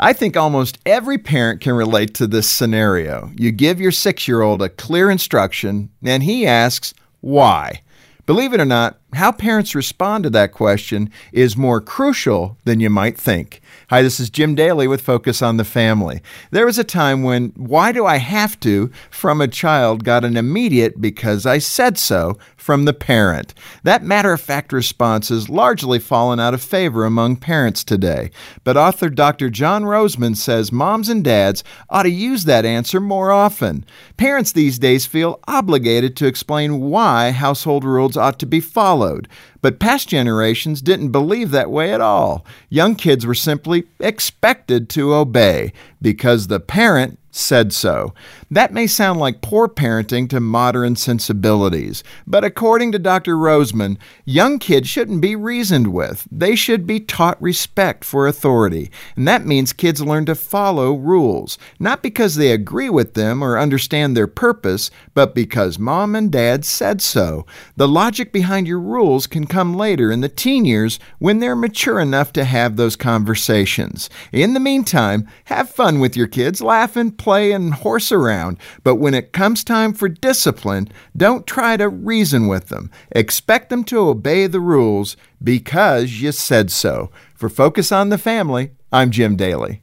I think almost every parent can relate to this scenario. You give your six year old a clear instruction, and he asks, Why? Believe it or not, how parents respond to that question is more crucial than you might think. Hi, this is Jim Daly with Focus on the Family. There was a time when why do I have to from a child got an immediate because I said so from the parent. That matter of fact response has largely fallen out of favor among parents today. But author Dr. John Rosemond says moms and dads ought to use that answer more often. Parents these days feel obligated to explain why household rules ought to be followed. But past generations didn't believe that way at all. Young kids were simply expected to obey because the parent said so. That may sound like poor parenting to modern sensibilities, but according to Dr. Rosemond, young kids shouldn't be reasoned with. They should be taught respect for authority, and that means kids learn to follow rules, not because they agree with them or understand their purpose, but because mom and dad said so. The logic behind your rules can come later in the teen years when they're mature enough to have those conversations. In the meantime, have fun with your kids, laugh and play and horse around, but when it comes time for discipline, don't try to reason with them. Expect them to obey the rules because you said so. For Focus on the Family, I'm Jim Daly.